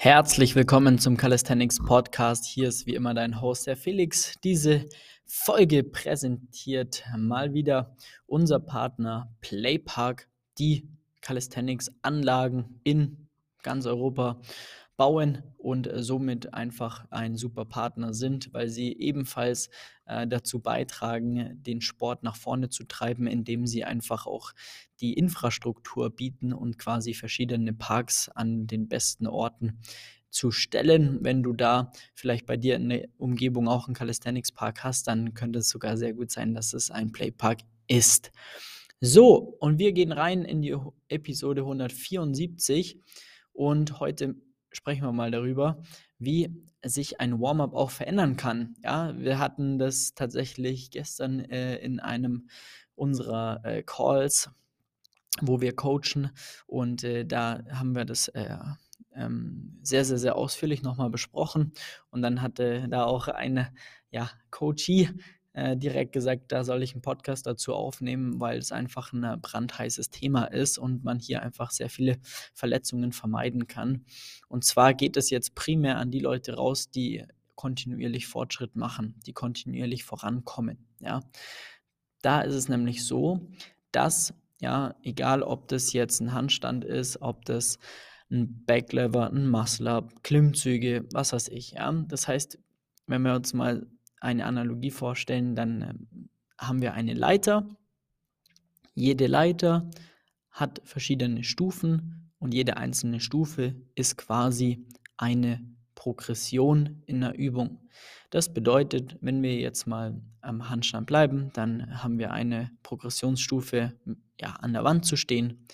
Herzlich willkommen zum Calisthenics Podcast. Hier ist wie immer dein Host, der Felix. Diese Folge präsentiert mal wieder unser Partner Playpark, die Calisthenics Anlagen in ganz Europa bauen und äh, somit einfach ein super Partner sind, weil sie ebenfalls äh, dazu beitragen, den Sport nach vorne zu treiben, indem sie einfach auch die Infrastruktur bieten und quasi verschiedene Parks an den besten Orten zu stellen. Wenn du da vielleicht bei dir in der Umgebung auch einen Calisthenics Park hast, dann könnte es sogar sehr gut sein, dass es ein Playpark ist. So, und wir gehen rein in die Episode 174 und heute sprechen wir mal darüber, wie sich ein Warm-up auch verändern kann. Ja, wir hatten das tatsächlich gestern äh, in einem unserer äh, Calls, wo wir coachen und äh, da haben wir das äh, ähm, sehr, sehr, sehr ausführlich nochmal besprochen und dann hatte da auch eine ja, Coachie äh, direkt gesagt, da soll ich einen Podcast dazu aufnehmen, weil es einfach ein brandheißes Thema ist und man hier einfach sehr viele Verletzungen vermeiden kann. Und zwar geht es jetzt primär an die Leute raus, die kontinuierlich Fortschritt machen, die kontinuierlich vorankommen. Ja, da ist es nämlich so, dass ja, egal ob das jetzt ein Handstand ist, ob das ein Backlever, ein Muscle-Up, Klimmzüge, was weiß ich. Ja, das heißt, wenn wir uns mal eine Analogie vorstellen, dann äh, haben wir eine Leiter. Jede Leiter hat verschiedene Stufen und jede einzelne Stufe ist quasi eine Progression in der Übung. Das bedeutet, wenn wir jetzt mal am Handstand bleiben, dann haben wir eine Progressionsstufe ja, an der Wand zu stehen,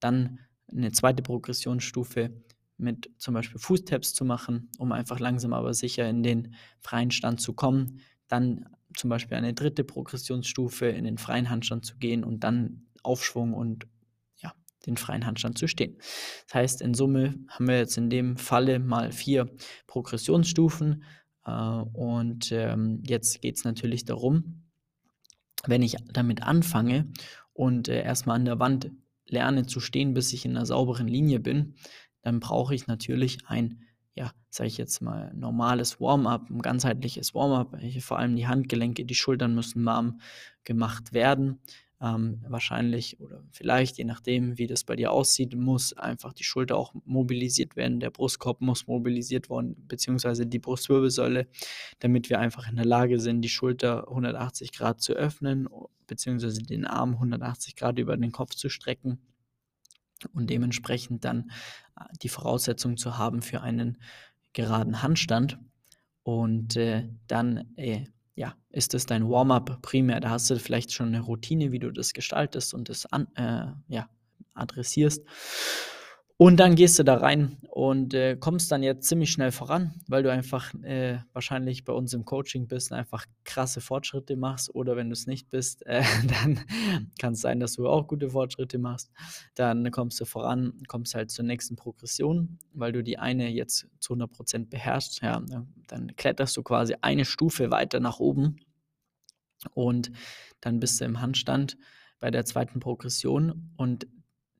dann eine zweite Progressionsstufe mit zum Beispiel Fußtaps zu machen, um einfach langsam aber sicher in den freien Stand zu kommen. Dann zum Beispiel eine dritte Progressionsstufe in den freien Handstand zu gehen und dann Aufschwung und ja, den freien Handstand zu stehen. Das heißt, in Summe haben wir jetzt in dem Falle mal vier Progressionsstufen. Äh, und ähm, jetzt geht es natürlich darum, wenn ich damit anfange und äh, erstmal an der Wand lerne zu stehen, bis ich in einer sauberen Linie bin, dann brauche ich natürlich ein, ja, sage ich jetzt mal, normales Warm-up, ein ganzheitliches Warm-up. Vor allem die Handgelenke, die Schultern müssen warm gemacht werden. Ähm, wahrscheinlich oder vielleicht, je nachdem, wie das bei dir aussieht, muss einfach die Schulter auch mobilisiert werden. Der Brustkorb muss mobilisiert werden, beziehungsweise die Brustwirbelsäule, damit wir einfach in der Lage sind, die Schulter 180 Grad zu öffnen, beziehungsweise den Arm 180 Grad über den Kopf zu strecken und dementsprechend dann äh, die Voraussetzung zu haben für einen geraden Handstand. Und äh, dann äh, ja, ist es dein Warm-up primär. Da hast du vielleicht schon eine Routine, wie du das gestaltest und das an, äh, ja, adressierst. Und dann gehst du da rein und äh, kommst dann jetzt ziemlich schnell voran, weil du einfach äh, wahrscheinlich bei uns im Coaching bist und einfach krasse Fortschritte machst. Oder wenn du es nicht bist, äh, dann kann es sein, dass du auch gute Fortschritte machst. Dann kommst du voran, kommst halt zur nächsten Progression, weil du die eine jetzt zu 100% beherrschst. Ja, dann kletterst du quasi eine Stufe weiter nach oben und dann bist du im Handstand bei der zweiten Progression und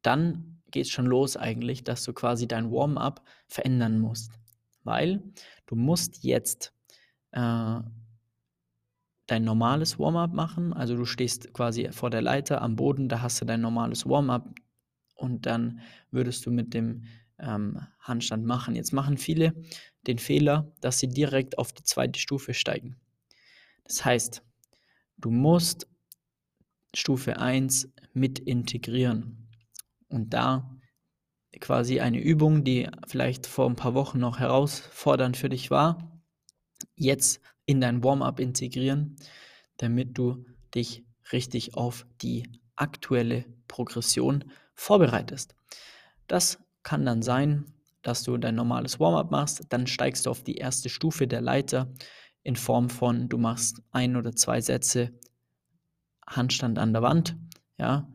dann geht es schon los eigentlich, dass du quasi dein Warm-up verändern musst. Weil du musst jetzt äh, dein normales Warm-up machen. Also du stehst quasi vor der Leiter am Boden, da hast du dein normales Warm-up und dann würdest du mit dem ähm, Handstand machen. Jetzt machen viele den Fehler, dass sie direkt auf die zweite Stufe steigen. Das heißt, du musst Stufe 1 mit integrieren. Und da quasi eine Übung, die vielleicht vor ein paar Wochen noch herausfordernd für dich war, jetzt in dein Warm-up integrieren, damit du dich richtig auf die aktuelle Progression vorbereitest. Das kann dann sein, dass du dein normales Warm-up machst, dann steigst du auf die erste Stufe der Leiter in Form von, du machst ein oder zwei Sätze Handstand an der Wand, ja,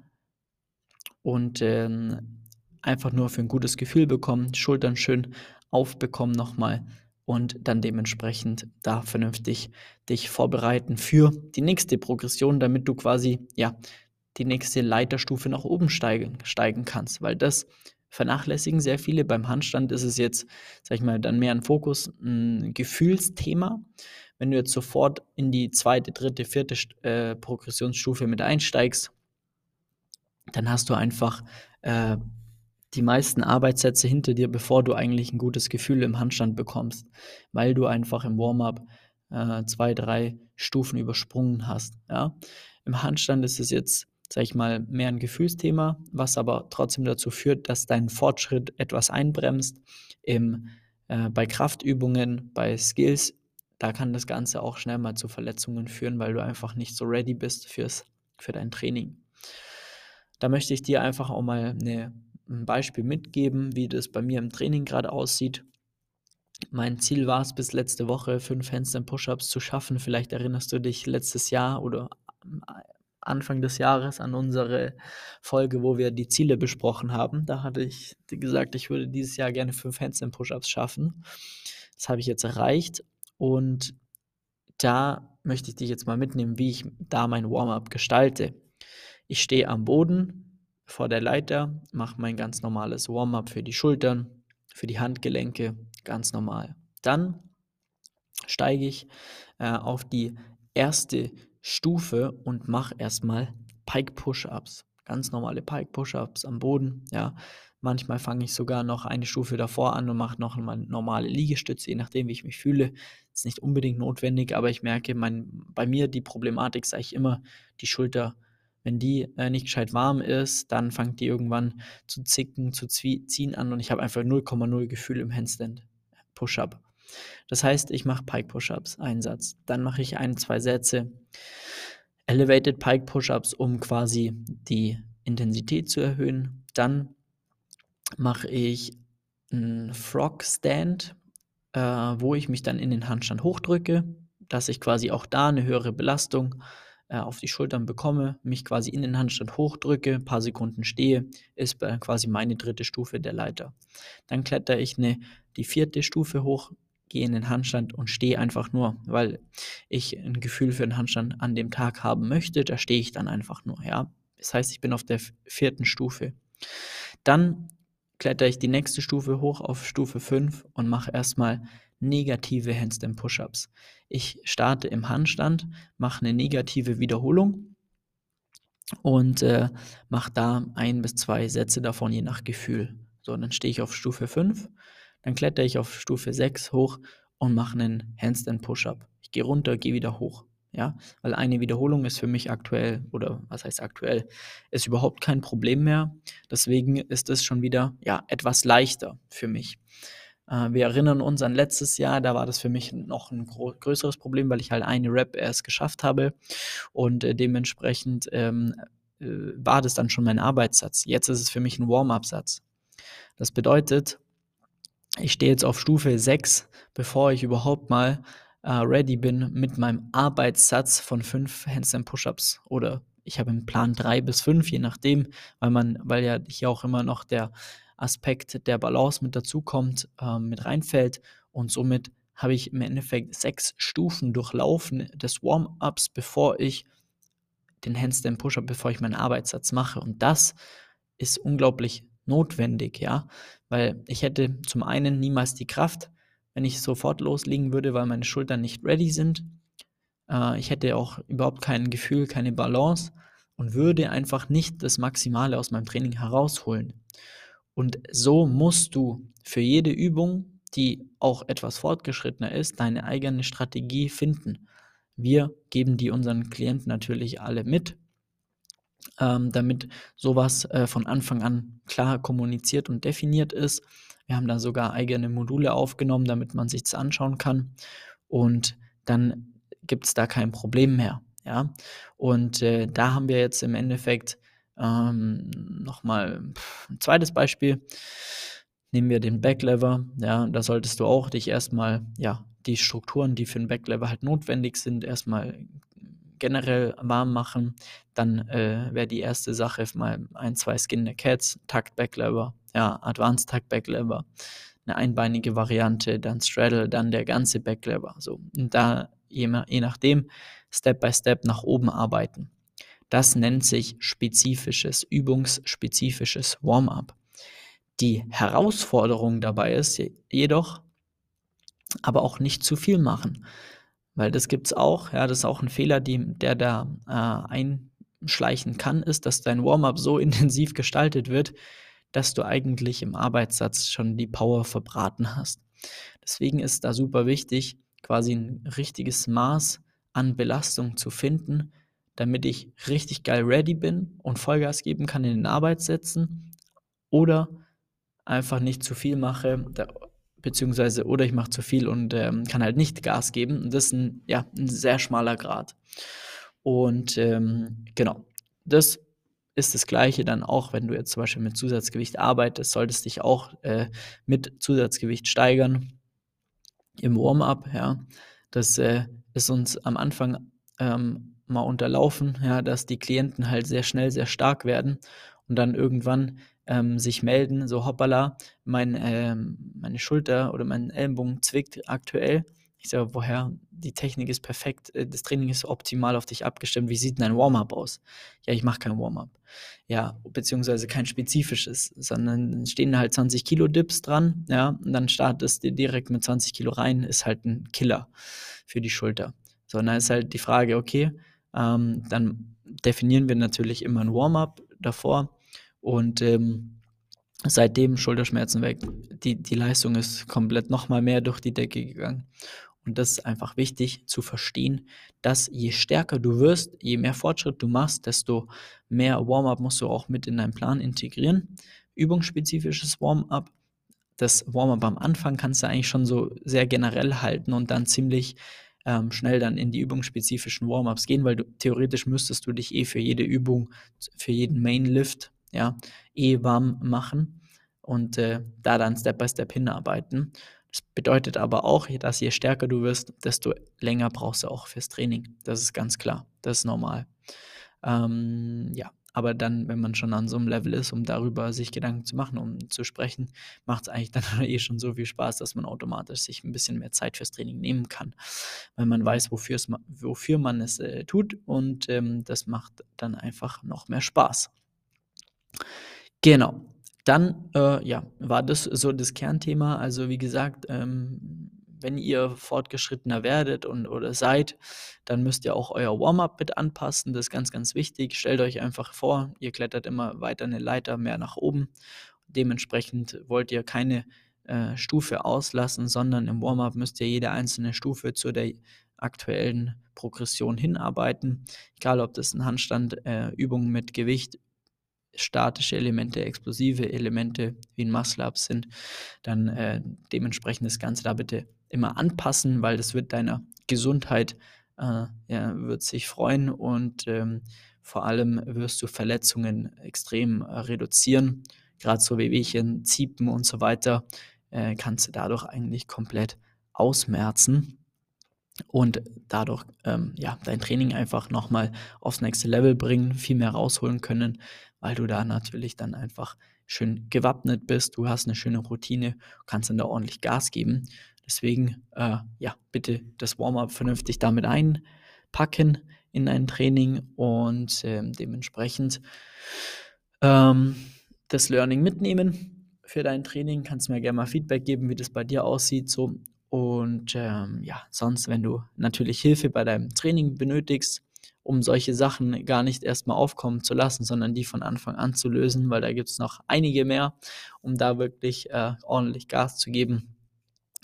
und ähm, einfach nur für ein gutes Gefühl bekommen, Schultern schön aufbekommen nochmal und dann dementsprechend da vernünftig dich vorbereiten für die nächste Progression, damit du quasi ja die nächste Leiterstufe nach oben steigen, steigen kannst, weil das vernachlässigen sehr viele. Beim Handstand ist es jetzt, sag ich mal, dann mehr ein Fokus, ein Gefühlsthema. Wenn du jetzt sofort in die zweite, dritte, vierte äh, Progressionsstufe mit einsteigst, dann hast du einfach äh, die meisten Arbeitssätze hinter dir, bevor du eigentlich ein gutes Gefühl im Handstand bekommst, weil du einfach im Warm-up äh, zwei, drei Stufen übersprungen hast. Ja? Im Handstand ist es jetzt, sag ich mal, mehr ein Gefühlsthema, was aber trotzdem dazu führt, dass dein Fortschritt etwas einbremst. Im, äh, bei Kraftübungen, bei Skills, da kann das Ganze auch schnell mal zu Verletzungen führen, weil du einfach nicht so ready bist fürs, für dein Training. Da möchte ich dir einfach auch mal eine, ein Beispiel mitgeben, wie das bei mir im Training gerade aussieht. Mein Ziel war es bis letzte Woche, fünf Handstand Push-Ups zu schaffen. Vielleicht erinnerst du dich letztes Jahr oder Anfang des Jahres an unsere Folge, wo wir die Ziele besprochen haben. Da hatte ich gesagt, ich würde dieses Jahr gerne fünf Handstand Push-Ups schaffen. Das habe ich jetzt erreicht und da möchte ich dich jetzt mal mitnehmen, wie ich da mein Warm-up gestalte. Ich stehe am Boden vor der Leiter, mache mein ganz normales Warm-up für die Schultern, für die Handgelenke, ganz normal. Dann steige ich äh, auf die erste Stufe und mache erstmal Pike Push-Ups. Ganz normale Pike Push-Ups am Boden. Ja, manchmal fange ich sogar noch eine Stufe davor an und mache noch mal normale Liegestütze, je nachdem, wie ich mich fühle. Ist nicht unbedingt notwendig, aber ich merke, mein, bei mir die Problematik ist eigentlich immer die Schulter. Wenn die äh, nicht gescheit warm ist, dann fängt die irgendwann zu zicken, zu ziehen an und ich habe einfach 0,0 Gefühl im Handstand. Push-Up. Das heißt, ich mache Pike Push-Ups, einen Satz. Dann mache ich ein, zwei Sätze Elevated Pike Push-Ups, um quasi die Intensität zu erhöhen. Dann mache ich einen Frog Stand, äh, wo ich mich dann in den Handstand hochdrücke, dass ich quasi auch da eine höhere Belastung äh, auf die Schultern bekomme, mich quasi in den Handstand hochdrücke, ein paar Sekunden stehe, ist quasi meine dritte Stufe der Leiter. Dann kletter ich eine, die vierte Stufe hoch, gehe in den Handstand und stehe einfach nur, weil ich ein Gefühl für den Handstand an dem Tag haben möchte, da stehe ich dann einfach nur, ja. Das heißt, ich bin auf der vierten Stufe. Dann kletter ich die nächste Stufe hoch auf Stufe 5 und mache erstmal negative Handstand Push-Ups. Ich starte im Handstand, mache eine negative Wiederholung und äh, mache da ein bis zwei Sätze davon je nach Gefühl. So, dann stehe ich auf Stufe 5 dann kletter ich auf Stufe 6 hoch und mache einen Handstand Push-Up. Ich gehe runter, gehe wieder hoch. Ja, weil eine Wiederholung ist für mich aktuell, oder was heißt aktuell, ist überhaupt kein Problem mehr. Deswegen ist es schon wieder, ja, etwas leichter für mich. Äh, wir erinnern uns an letztes Jahr, da war das für mich noch ein größeres Problem, weil ich halt eine Rap erst geschafft habe und äh, dementsprechend ähm, äh, war das dann schon mein Arbeitssatz. Jetzt ist es für mich ein Warm-up-Satz. Das bedeutet, ich stehe jetzt auf Stufe 6, bevor ich überhaupt mal äh, ready bin mit meinem Arbeitssatz von 5 Handstand Push-Ups oder ich habe im Plan 3 bis 5, je nachdem, weil man, weil ja hier auch immer noch der Aspekt der Balance mit dazukommt, äh, mit reinfällt und somit habe ich im Endeffekt sechs Stufen durchlaufen des Warm-ups, bevor ich den Handstand Push-Up, bevor ich meinen Arbeitssatz mache. Und das ist unglaublich notwendig, ja, weil ich hätte zum einen niemals die Kraft, wenn ich sofort loslegen würde, weil meine Schultern nicht ready sind. Äh, ich hätte auch überhaupt kein Gefühl, keine Balance und würde einfach nicht das Maximale aus meinem Training herausholen. Und so musst du für jede Übung, die auch etwas fortgeschrittener ist, deine eigene Strategie finden. Wir geben die unseren Klienten natürlich alle mit ähm, damit sowas äh, von Anfang an klar kommuniziert und definiert ist. Wir haben da sogar eigene Module aufgenommen, damit man sich das anschauen kann. Und dann gibt es da kein Problem mehr. Ja? Und äh, da haben wir jetzt im Endeffekt ähm, nochmal ein zweites Beispiel. Nehmen wir den Backlever. Ja, da solltest du auch dich erstmal, ja, die Strukturen, die für den Backlever halt notwendig sind, erstmal generell warm machen, dann äh, wäre die erste Sache mal ein, zwei Skin der Cats, Takt Backlever, ja, Advanced Takt Backlever, eine einbeinige Variante, dann Straddle, dann der ganze Backlever. So. Und da je, je nachdem Step by Step nach oben arbeiten. Das nennt sich spezifisches, übungsspezifisches Warm-up. Die Herausforderung dabei ist jedoch, aber auch nicht zu viel machen. Weil das gibt es auch, ja, das ist auch ein Fehler, die, der da äh, einschleichen kann, ist, dass dein Warm-up so intensiv gestaltet wird, dass du eigentlich im Arbeitssatz schon die Power verbraten hast. Deswegen ist da super wichtig, quasi ein richtiges Maß an Belastung zu finden, damit ich richtig geil ready bin und Vollgas geben kann in den Arbeitssätzen oder einfach nicht zu viel mache, beziehungsweise oder ich mache zu viel und ähm, kann halt nicht Gas geben. Und das ist ein, ja, ein sehr schmaler Grad. Und ähm, genau, das ist das Gleiche dann auch, wenn du jetzt zum Beispiel mit Zusatzgewicht arbeitest, solltest dich auch äh, mit Zusatzgewicht steigern im Warm-up. Ja, das äh, ist uns am Anfang ähm, mal unterlaufen, ja, dass die Klienten halt sehr schnell sehr stark werden und dann irgendwann ähm, sich melden, so hoppala, mein, ähm, meine Schulter oder mein Ellenbogen zwickt aktuell. Ich sage, woher? Die Technik ist perfekt, äh, das Training ist optimal auf dich abgestimmt. Wie sieht denn ein Warm-up aus? Ja, ich mache kein Warm-up. Ja, beziehungsweise kein spezifisches, sondern stehen halt 20 Kilo Dips dran, ja, und dann startest du direkt mit 20 Kilo rein, ist halt ein Killer für die Schulter. So, und dann ist halt die Frage, okay, ähm, dann definieren wir natürlich immer ein Warm-up davor und ähm, seitdem Schulterschmerzen weg. Die, die Leistung ist komplett nochmal mehr durch die Decke gegangen. Und das ist einfach wichtig zu verstehen, dass je stärker du wirst, je mehr Fortschritt du machst, desto mehr Warm-up musst du auch mit in deinen Plan integrieren. Übungsspezifisches Warm-up. Das Warm-up am Anfang kannst du eigentlich schon so sehr generell halten und dann ziemlich ähm, schnell dann in die übungsspezifischen Warm-ups gehen, weil du theoretisch müsstest du dich eh für jede Übung, für jeden Main-Lift ja, eh warm machen und äh, da dann Step by Step hinarbeiten. Das bedeutet aber auch, dass je stärker du wirst, desto länger brauchst du auch fürs Training. Das ist ganz klar. Das ist normal. Ähm, ja, aber dann, wenn man schon an so einem Level ist, um darüber sich Gedanken zu machen, um zu sprechen, macht es eigentlich dann eh schon so viel Spaß, dass man automatisch sich ein bisschen mehr Zeit fürs Training nehmen kann, weil man weiß, wofür man es äh, tut und ähm, das macht dann einfach noch mehr Spaß. Genau. Dann, äh, ja, war das so das Kernthema. Also wie gesagt, ähm, wenn ihr fortgeschrittener werdet und oder seid, dann müsst ihr auch euer Warm-up mit anpassen. Das ist ganz, ganz wichtig. Stellt euch einfach vor, ihr klettert immer weiter eine Leiter mehr nach oben. Dementsprechend wollt ihr keine äh, Stufe auslassen, sondern im Warm-up müsst ihr jede einzelne Stufe zu der aktuellen Progression hinarbeiten. Egal, ob das ein Handstand, äh, Übung mit Gewicht statische Elemente, explosive Elemente wie ein Muscle-Up sind, dann äh, dementsprechend das Ganze da bitte immer anpassen, weil das wird deiner Gesundheit, äh, ja, wird sich freuen und ähm, vor allem wirst du Verletzungen extrem äh, reduzieren. Gerade so Wehwehchen, Ziepen und so weiter äh, kannst du dadurch eigentlich komplett ausmerzen und dadurch ähm, ja, dein Training einfach nochmal aufs nächste Level bringen, viel mehr rausholen können, weil du da natürlich dann einfach schön gewappnet bist, du hast eine schöne Routine, kannst dann da ordentlich Gas geben. Deswegen, äh, ja, bitte das Warm-up vernünftig damit einpacken in dein Training und äh, dementsprechend ähm, das Learning mitnehmen für dein Training. Kannst mir gerne mal Feedback geben, wie das bei dir aussieht. So. Und ähm, ja, sonst, wenn du natürlich Hilfe bei deinem Training benötigst, um solche Sachen gar nicht erstmal aufkommen zu lassen, sondern die von Anfang an zu lösen, weil da gibt es noch einige mehr, um da wirklich äh, ordentlich Gas zu geben.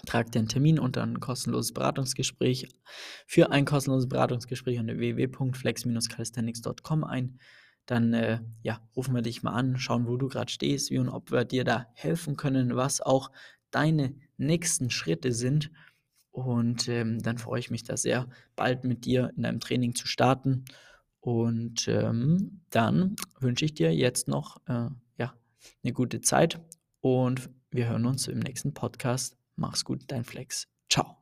Trag den Termin unter ein kostenloses Beratungsgespräch für ein kostenloses Beratungsgespräch unter www.flex-calisthenics.com ein. Dann äh, ja, rufen wir dich mal an, schauen, wo du gerade stehst, wie und ob wir dir da helfen können, was auch deine nächsten Schritte sind und ähm, dann freue ich mich da sehr, bald mit dir in deinem Training zu starten. Und ähm, dann wünsche ich dir jetzt noch äh, ja, eine gute Zeit und wir hören uns im nächsten Podcast. Mach's gut, dein Flex. Ciao.